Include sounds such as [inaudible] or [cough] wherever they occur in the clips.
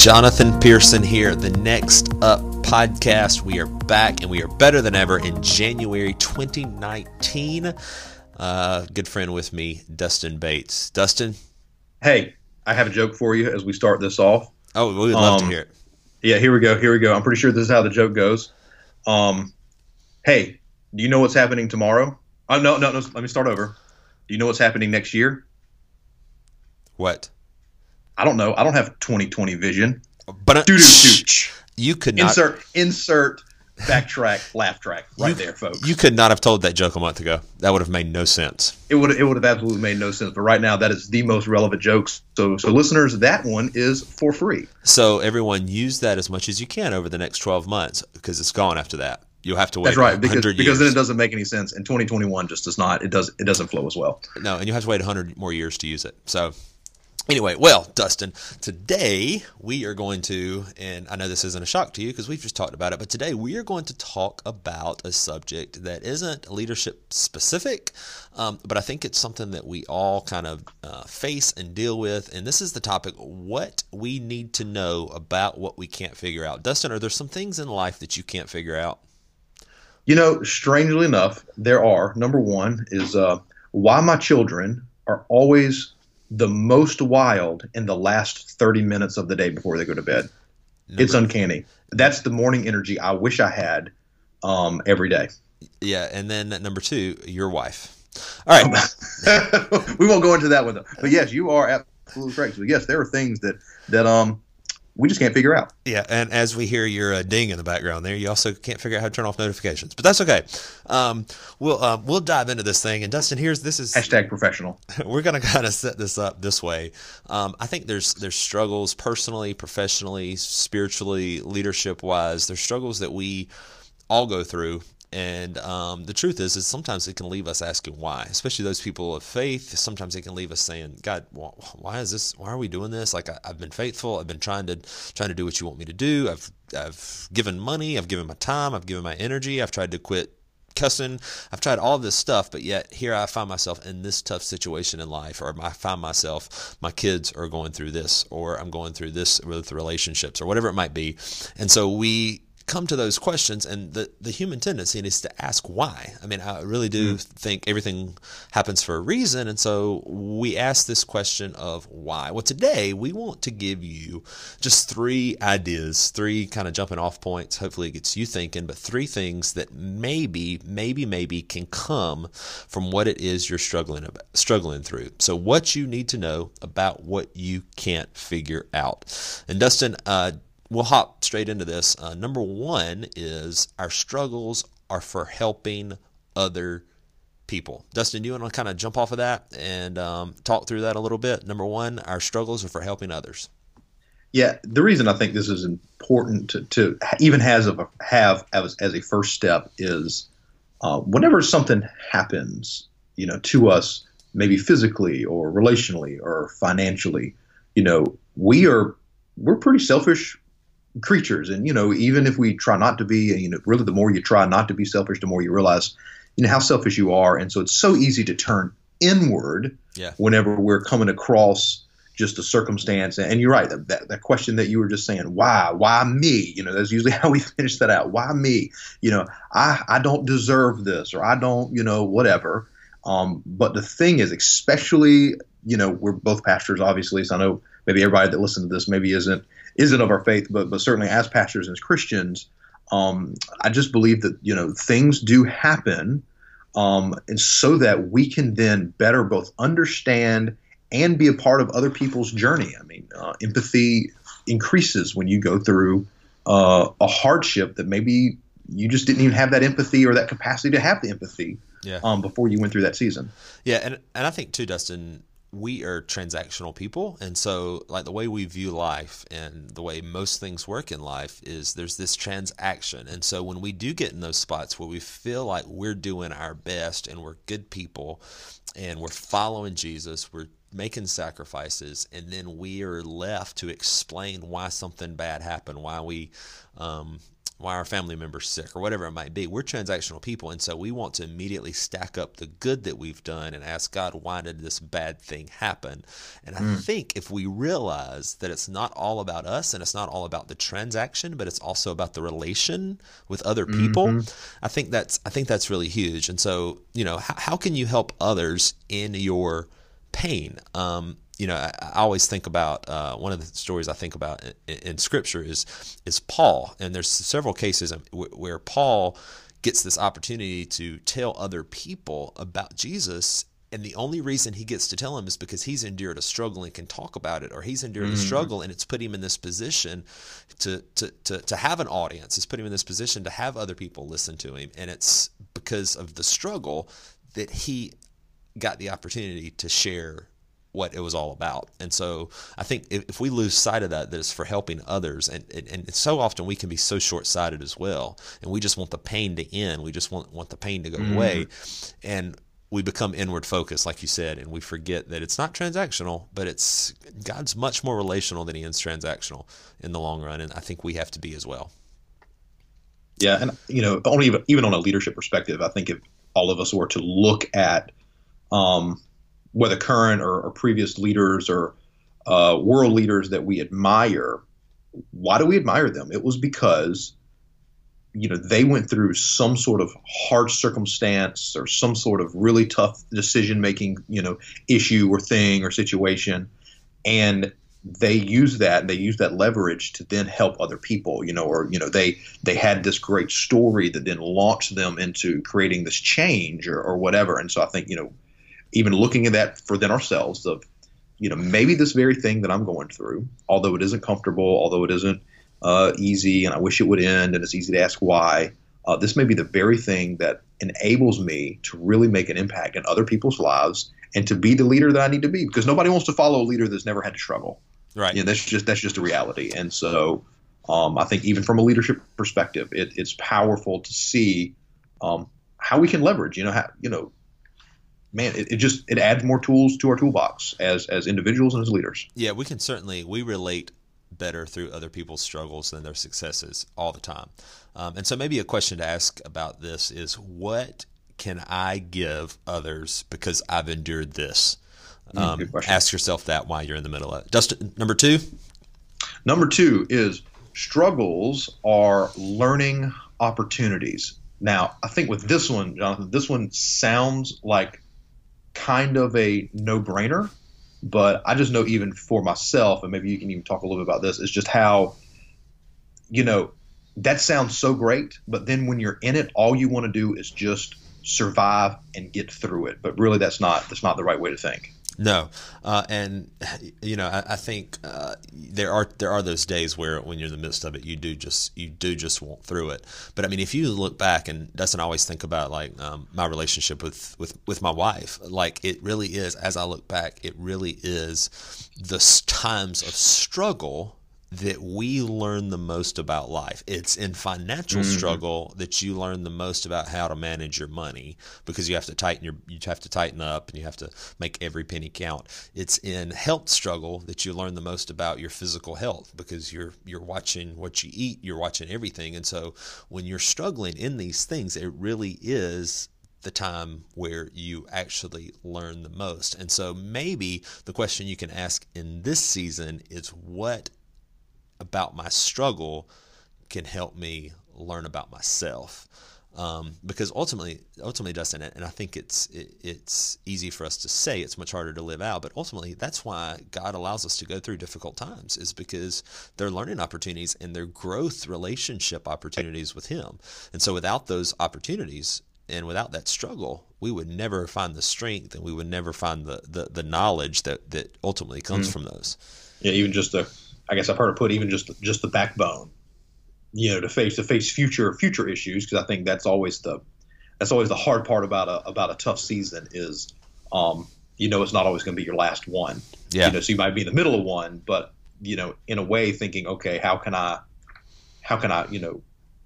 Jonathan Pearson here, the Next Up podcast. We are back and we are better than ever in January 2019. Uh, good friend with me, Dustin Bates. Dustin? Hey, I have a joke for you as we start this off. Oh, we would love um, to hear it. Yeah, here we go. Here we go. I'm pretty sure this is how the joke goes. Um, hey, do you know what's happening tomorrow? Oh, no, no, no. Let me start over. Do you know what's happening next year? What? I don't know. I don't have 2020 vision. But uh, you could not insert insert backtrack [laughs] laugh track right you, there, folks. You could not have told that joke a month ago. That would have made no sense. It would it would have absolutely made no sense. But right now, that is the most relevant joke. So so listeners, that one is for free. So everyone use that as much as you can over the next 12 months because it's gone after that. You'll have to wait. That's right, because because then it doesn't make any sense. And 2021 just does not. It does. It doesn't flow as well. No, and you have to wait 100 more years to use it. So Anyway, well, Dustin, today we are going to, and I know this isn't a shock to you because we've just talked about it, but today we are going to talk about a subject that isn't leadership specific, um, but I think it's something that we all kind of uh, face and deal with. And this is the topic what we need to know about what we can't figure out. Dustin, are there some things in life that you can't figure out? You know, strangely enough, there are. Number one is uh, why my children are always the most wild in the last 30 minutes of the day before they go to bed. Number, it's uncanny. That's the morning energy I wish I had um, every day. Yeah, and then number two, your wife. All right, [laughs] we won't go into that one though. But yes, you are absolutely correct. So yes, there are things that that um we just can't figure out. Yeah, and as we hear your uh, ding in the background there, you also can't figure out how to turn off notifications, but that's okay. Um, we'll um, we'll dive into this thing. And Dustin, here's this is hashtag professional. [laughs] We're gonna kind of set this up this way. Um, I think there's there's struggles personally, professionally, spiritually, leadership wise. There's struggles that we all go through and um, the truth is, is sometimes it can leave us asking why, especially those people of faith. Sometimes it can leave us saying, "God, why is this? Why are we doing this? Like I, have been faithful. I've been trying to trying to do what you want me to do. I've I've given money. I've given my time. I've given my energy. I've tried to quit cussing. I've tried all this stuff, but yet here I find myself in this tough situation in life, or I find myself, my kids are going through this, or I'm going through this with relationships, or whatever it might be. And so we come to those questions and the, the human tendency is to ask why. I mean i really do mm. think everything happens for a reason and so we ask this question of why. Well today we want to give you just three ideas three kind of jumping off points. Hopefully it gets you thinking but three things that maybe maybe maybe can come from what it is you're struggling about, struggling through. So what you need to know about what you can't figure out. And dustin uh, we'll hop straight into this. Uh, number one is our struggles are for helping other people. Dustin, do you want to kind of jump off of that and um, talk through that a little bit? Number one, our struggles are for helping others. Yeah, the reason I think this is important to, to even has a, have as, as a first step is uh, whenever something happens, you know, to us, maybe physically or relationally or financially, you know, we are we're pretty selfish creatures. And, you know, even if we try not to be, you know, really the more you try not to be selfish, the more you realize, you know, how selfish you are. And so it's so easy to turn inward yeah. whenever we're coming across just a circumstance. And you're right, that, that question that you were just saying, why, why me? You know, that's usually [laughs] how we finish that out. Why me? You know, I, I don't deserve this or I don't, you know, whatever. Um, but the thing is, especially, you know, we're both pastors, obviously, so I know maybe everybody that listens to this maybe isn't isn't of our faith, but but certainly as pastors and as Christians, um, I just believe that you know things do happen, um, and so that we can then better both understand and be a part of other people's journey. I mean, uh, empathy increases when you go through uh, a hardship that maybe you just didn't even have that empathy or that capacity to have the empathy yeah. um, before you went through that season. Yeah, and and I think too, Dustin, we are transactional people. And so like the way we view life and the way most things work in life is there's this transaction. And so when we do get in those spots where we feel like we're doing our best and we're good people and we're following Jesus we're making sacrifices and then we are left to explain why something bad happened why we um, why our family member's sick or whatever it might be. We're transactional people, and so we want to immediately stack up the good that we've done and ask God, why did this bad thing happen? And I mm. think if we realize that it's not all about us and it's not all about the transaction, but it's also about the relation with other people, mm-hmm. I think that's I think that's really huge. And so, you know, how, how can you help others in your pain? Um, you know, I, I always think about uh, one of the stories I think about in, in, Scripture is is Paul, and there's several cases where Paul gets this opportunity to tell other people about Jesus, and the only reason he gets to tell them is because he's endured a struggle and can talk about it, or he's endured mm-hmm. a struggle and it's put him in this position to, to to to have an audience. It's put him in this position to have other people listen to him, and it's because of the struggle that he got the opportunity to share what it was all about. And so I think if, if, we lose sight of that, that it's for helping others. And, and, and so often we can be so short sighted as well. And we just want the pain to end. We just want, want the pain to go mm-hmm. away. And we become inward focused, like you said, and we forget that it's not transactional, but it's God's much more relational than he is transactional in the long run. And I think we have to be as well. Yeah. And, you know, only even, even on a leadership perspective, I think if all of us were to look at, um, whether current or, or previous leaders or uh, world leaders that we admire, why do we admire them? It was because you know they went through some sort of hard circumstance or some sort of really tough decision making you know issue or thing or situation and they use that and they use that leverage to then help other people you know or you know they they had this great story that then launched them into creating this change or, or whatever and so i think you know even looking at that for then ourselves of you know maybe this very thing that i'm going through although it isn't comfortable although it isn't uh, easy and i wish it would end and it's easy to ask why uh, this may be the very thing that enables me to really make an impact in other people's lives and to be the leader that i need to be because nobody wants to follow a leader that's never had to struggle. Right. You know, that's just that's just a reality. And so um, i think even from a leadership perspective it, it's powerful to see um, how we can leverage you know how you know man, it, it, just it adds more tools to our toolbox as as individuals and as leaders. Yeah, we can certainly we relate better through other people's struggles than their successes all the time. Um, and so maybe a question to ask about this is what can I give others because I've endured this? Mm, um, ask yourself that while you're in the middle of it. Dustin, number two. Number two is struggles are learning opportunities. Now, I think with this one, Jonathan, this one sounds like kind of a no brainer. But I just know even for myself, and maybe you can even talk a little bit about this, is just how, you know, that sounds so great. But then when you're in it, all you want to do is just survive and get through it. But really, that's not that's not the right way to think. No, uh, and you know I, I think uh, there are there are those days where when you're in the midst of it, you do just you do just want through it. But I mean, if you look back and doesn't always think about like um, my relationship with, with with my wife, like it really is. As I look back, it really is the times of struggle that we learn the most about life. It's in financial mm-hmm. struggle that you learn the most about how to manage your money because you have to tighten your you have to tighten up and you have to make every penny count. It's in health struggle that you learn the most about your physical health because you're you're watching what you eat, you're watching everything. And so when you're struggling in these things, it really is the time where you actually learn the most. And so maybe the question you can ask in this season is what about my struggle can help me learn about myself. Um, because ultimately, ultimately, Dustin, and I think it's it, it's easy for us to say. It's much harder to live out, but ultimately, that's why God allows us to go through difficult times. Is because they're learning opportunities and they're growth relationship opportunities with Him. And so, without those opportunities and without that struggle, we would never find the strength and we would never find the the, the knowledge that that ultimately comes mm. from those. Yeah, even just the I guess I've heard it put even just just the backbone, you know, to face to face future future issues because I think that's always the that's always the hard part about a about a tough season is, um, you know, it's not always going to be your last one. Yeah. You know, so you might be in the middle of one, but you know, in a way, thinking, okay, how can I, how can I, you know,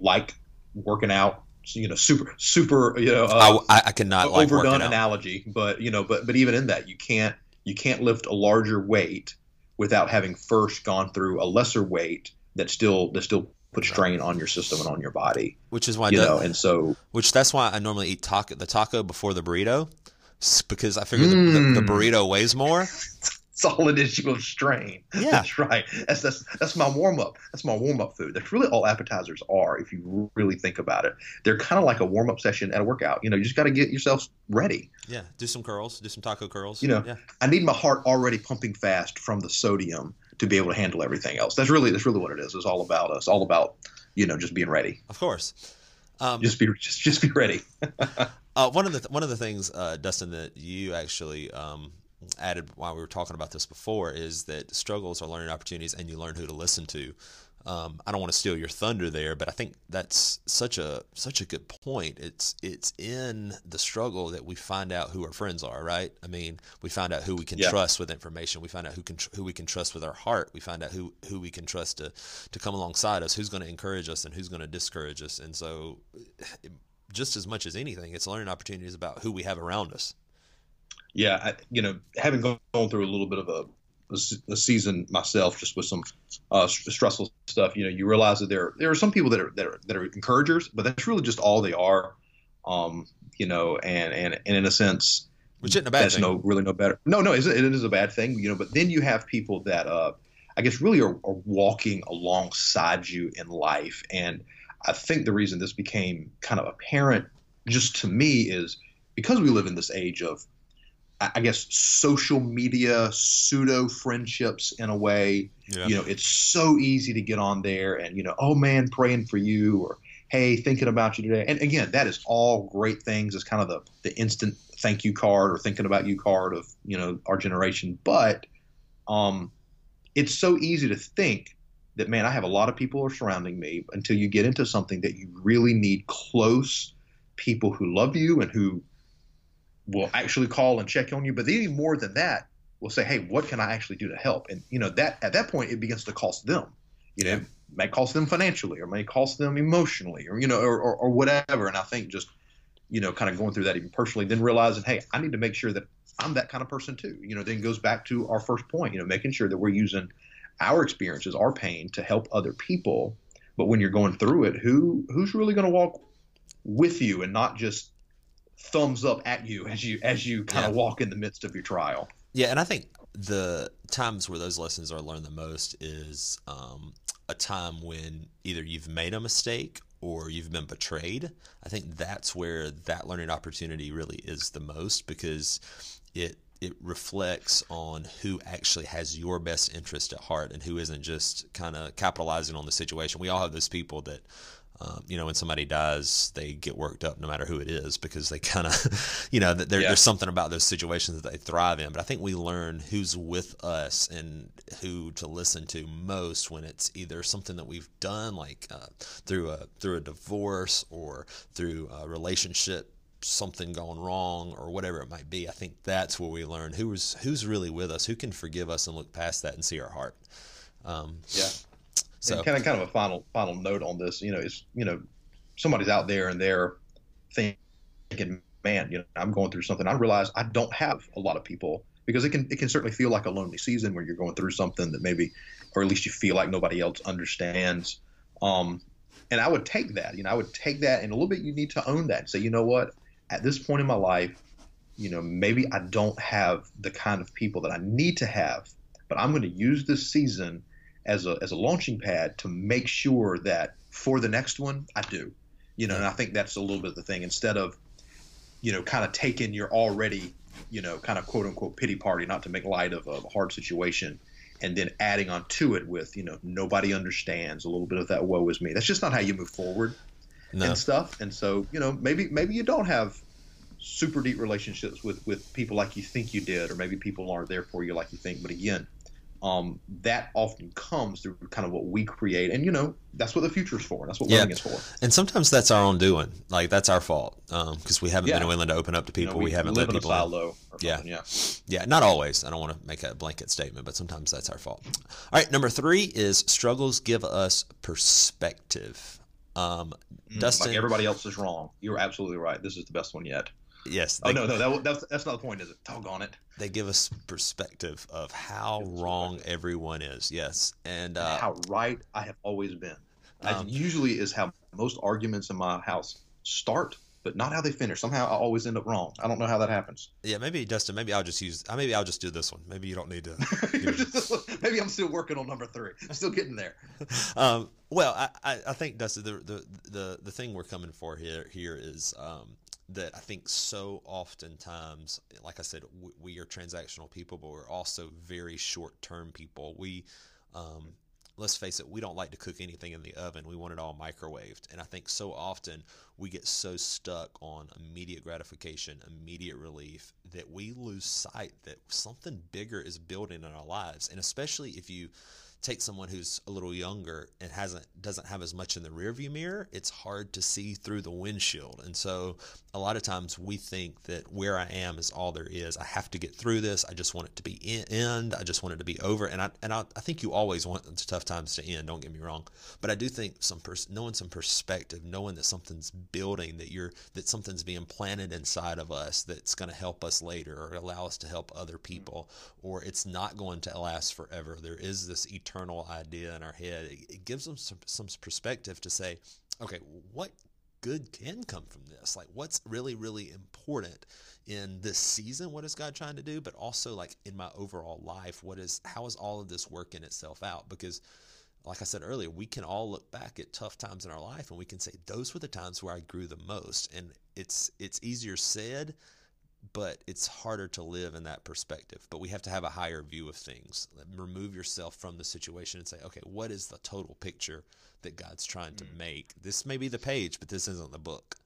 like working out you know super super you know uh, I, I cannot overdone like analogy but you know but but even in that you can't you can't lift a larger weight without having first gone through a lesser weight that still that still put strain on your system and on your body. Which is why, you know, and so which that's why I normally eat taco the taco before the burrito, because I figure the, the, the Mm. burrito weighs more. [laughs] an issue of strain. Yeah. That's right. That's that's that's my warm up. That's my warm up food. That's really all appetizers are. If you really think about it, they're kind of like a warm up session at a workout. You know, you just got to get yourself ready. Yeah, do some curls, do some taco curls. You know, yeah, I need my heart already pumping fast from the sodium to be able to handle everything else. That's really that's really what it is. It's all about us. All about you know just being ready. of course. Um, Just be just just be ready. [laughs] Uh, one of the one of the things, uh, Dustin, that you actually um, added while we were talking about this before is that struggles are learning opportunities, and you learn who to listen to. Um, I don't want to steal your thunder there, but I think that's such a such a good point. It's it's in the struggle that we find out who our friends are, right? I mean, we find out who we can Yeah. trust with information. We find out who can tr- who we can trust with our heart. We find out who who we can trust to to come alongside us. Who's going to encourage us and who's going to discourage us. And so, just as much as anything, it's learning opportunities about who we have around us. Yeah, I, you know, having gone through a little bit of a, a a season myself, just with some uh, stressful stuff, you know, you realize that there there are some people that are that are that are encouragers, but that's really just all they are. Um, you know, and and and in a sense, Which isn't a bad that's thing. no really no better. No, no, it is a bad thing, you know. But then you have people that uh, I guess really are, are walking alongside you in life, and I think the reason this became kind of apparent just to me is because we live in this age of I guess social media pseudo friendships in a way. Yeah. You know, it's so easy to get on there and you know, oh man, praying for you or hey, thinking about you today. And again, that is all great things. It's kind of the the instant thank you card or thinking about you card of you know our generation. But um, it's so easy to think that man, I have a lot of people are surrounding me until you get into something that you really need close people who love you and who will actually call and check on you. But even more than that, will say, hey, what can I actually do to help? And you know that at that point it begins to cost them. You know, it may cost them financially or may cost them emotionally or you know or, or, or whatever. And I think just you know kind of going through that even personally, then realizing, hey, I need to make sure that I'm that kind of person too. You know, then goes back to our first point. You know, making sure that we're using our experiences, our pain to help other people. But when you're going through it, who who's really going to walk with you and not just thumbs up at you as you as you kind Yeah. of walk in the midst of your trial? Yeah, and I think the times where those lessons are learned the most is um, a time when either you've made a mistake or you've been betrayed. I think that's where that learning opportunity really is the most because it it reflects on who actually has your best interest at heart and who isn't just kind of capitalizing on the situation. We all have those people that um, you know, when somebody dies, they get worked up no matter who it is because they kind of, [laughs] you know, there, Yeah. there's something about those situations that they thrive in. But I think we learn who's with us and who to listen to most when it's either something that we've done, like uh, through a through a divorce or through a relationship, something gone wrong or whatever it might be. I think that's where we learn who's who's really with us, who can forgive us and look past that and see our heart. Um, Yeah. so And kind of kind of a final final note on this, you know, is you know, somebody's out there and they're thinking, man, you know, I'm going through something. I realize I don't have a lot of people because it can it can certainly feel like a lonely season where you're going through something that maybe, or at least you feel like nobody else understands. Um, and I would take that, you know, I would take that, and a little bit you need to own that and say, you know what, at this point in my life, you know, maybe I don't have the kind of people that I need to have, but I'm going to use this season as a as a launching pad to make sure that for the next one I do. You know, and I think that's a little bit of the thing. Instead of, you know, kind of taking your already, you know, kind of quote unquote pity party, not to make light of a hard situation, and then adding on to it with, you know, nobody understands, a little bit of that woe is me. That's just not how you move forward no. and stuff. And so, you know, maybe maybe you don't have super deep relationships with with people like you think you did, or maybe people aren't there for you like you think. But again, um, that often comes through kind of what we create, and you know, that's what the future's for. That's what Yeah. learning is for. And sometimes that's our own doing. Like that's our fault because we haven't Yeah. been willing to open up to You know, people. we, haven't let people in. Yeah. yeah. Yeah, not always. I don't want to make a blanket statement, but sometimes that's our fault. All right, number three is struggles give us perspective. Um, Dustin, Like everybody else is wrong. You're absolutely right. This is the best one yet. yes, Oh no, no, that, that's that's not the point, is it? Doggone it. they give us perspective of how wrong everyone is. Yes, and uh, How right I have always been. Um, usually is how most arguments in my house start but not how they finish. Somehow I always end up wrong. I don't know how that happens. Yeah, maybe Dustin. Maybe I'll just use. Maybe I'll just do this one. Maybe you don't need to. [laughs] [laughs] maybe I'm still working on number three. I'm still getting there. [laughs] Um, well, I, I, I, think Dustin, the, the the the thing we're coming for here here is um, that I think so oftentimes, like I said, we, we are transactional people, but we're also very short term people. We um, let's face it, we don't like to cook anything in the oven. We want it all microwaved. And I think so often we get so stuck on immediate gratification, immediate relief, that we lose sight that something bigger is building in our lives. And especially if you take someone who's a little younger and hasn't doesn't have as much in the rearview mirror, it's hard to see through the windshield. And so a lot of times we think that where I am is all there is. I have to get through this. I just want it to be end. I just want it to be over. And I and I, I think you always want tough times to end. Don't get me wrong, but I do think some pers- knowing some perspective, knowing that something's building, that you're that something's being planted inside of us that's going to help us later or allow us to help other people, or it's not going to last forever. There is this eternal idea in our head. It, it gives them some, some perspective to say, okay, what good can come from this? Like, what's really, really important in this season? What is God trying to do? But also, like, in my overall life, what is, how is all of this working itself out? Because, like I said earlier, we can all look back at tough times in our life and we can say, those were the times where I grew the most. And it's, it's easier said but it's harder to live in that perspective. But we have to have a higher view of things. Remove yourself from the situation and say, okay, what is the total picture that God's trying mm. to make? This may be the page, but this isn't the book.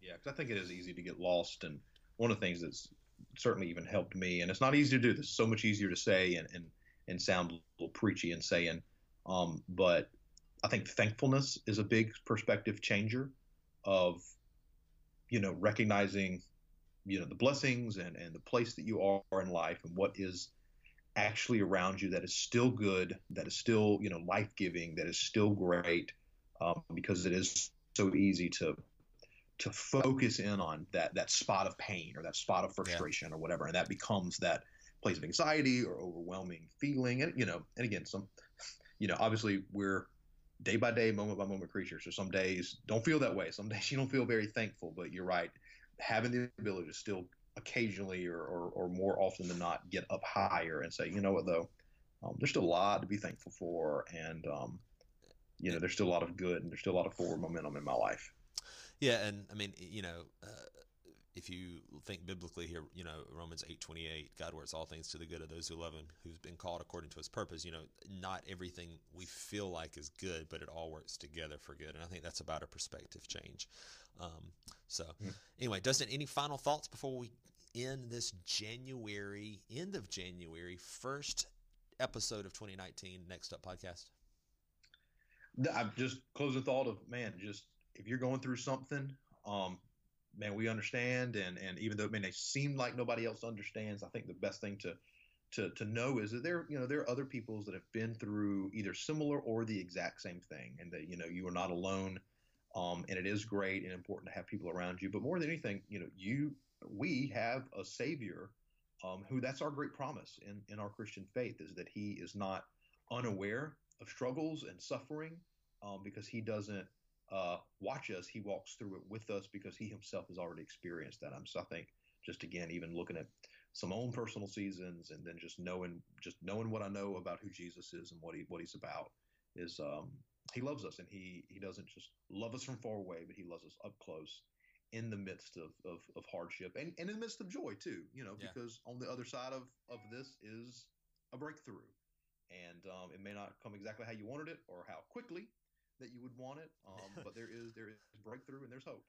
Yeah, because I think it is easy to get lost. And one of the things that's certainly even helped me, and it's not easy to do this, is so much easier to say and, and, and sound a little preachy and saying, um, but I think thankfulness is a big perspective changer of, you know, recognizing you know the blessings and and the place that you are in life and what is actually around you that is still good that is still you know life giving that is still great um, because it is so easy to to focus in on that that spot of pain or that spot of frustration yeah. or whatever. And that becomes that place of anxiety or overwhelming feeling. And you know and again some you know obviously we're day by day moment by moment creatures. So some days don't feel that way. Some days [laughs] you don't feel very thankful but you're right having the ability to still occasionally or, or, or, more often than not get up higher and say, you know what, though, um, there's still a lot to be thankful for. And, um, you know, there's still a lot of good and there's still a lot of forward momentum in my life. Yeah. And I mean, you know, uh, if you think biblically here, you know, Romans 8:28, God works all things to the good of those who love him, who's been called according to his purpose, you know, not everything we feel like is good, but it all works together for good. And I think that's about a perspective change. Um, so mm-hmm. anyway, Dustin, any final thoughts before we end this January, end of January, first episode of 2019 Next Up podcast? I'm just closing thought of man, just if you're going through something, um, man, we understand, and and even though it may seem like nobody else understands, I think the best thing to to to know is that there you know there are other peoples that have been through either similar or the exact same thing, and that you know you are not alone. Um, and it is great and important to have people around you, but more than anything, you know, you we have a Savior um, who that's our great promise in in our Christian faith is that He is not unaware of struggles and suffering um, because He doesn't uh, watch us, he walks through it with us because he himself has already experienced that. I'm so I think just again, even looking at some own personal seasons and then just knowing just knowing what I know about who Jesus is and what he what he's about is um, he loves us and he he doesn't just love us from far away, but he loves us up close in the midst of, of, of hardship and, and in the midst of joy too, you know, yeah. because on the other side of, of this is a breakthrough. And um, it may not come exactly how you wanted it or how quickly, that you would want it. Um, but there is there is [laughs] breakthrough and there's hope.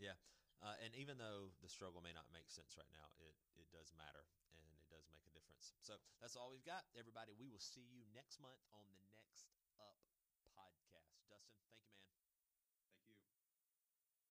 Yeah, uh, and even though the struggle may not make sense right now, it it does matter and it does make a difference. So that's all we've got, everybody. We will see you next month on the next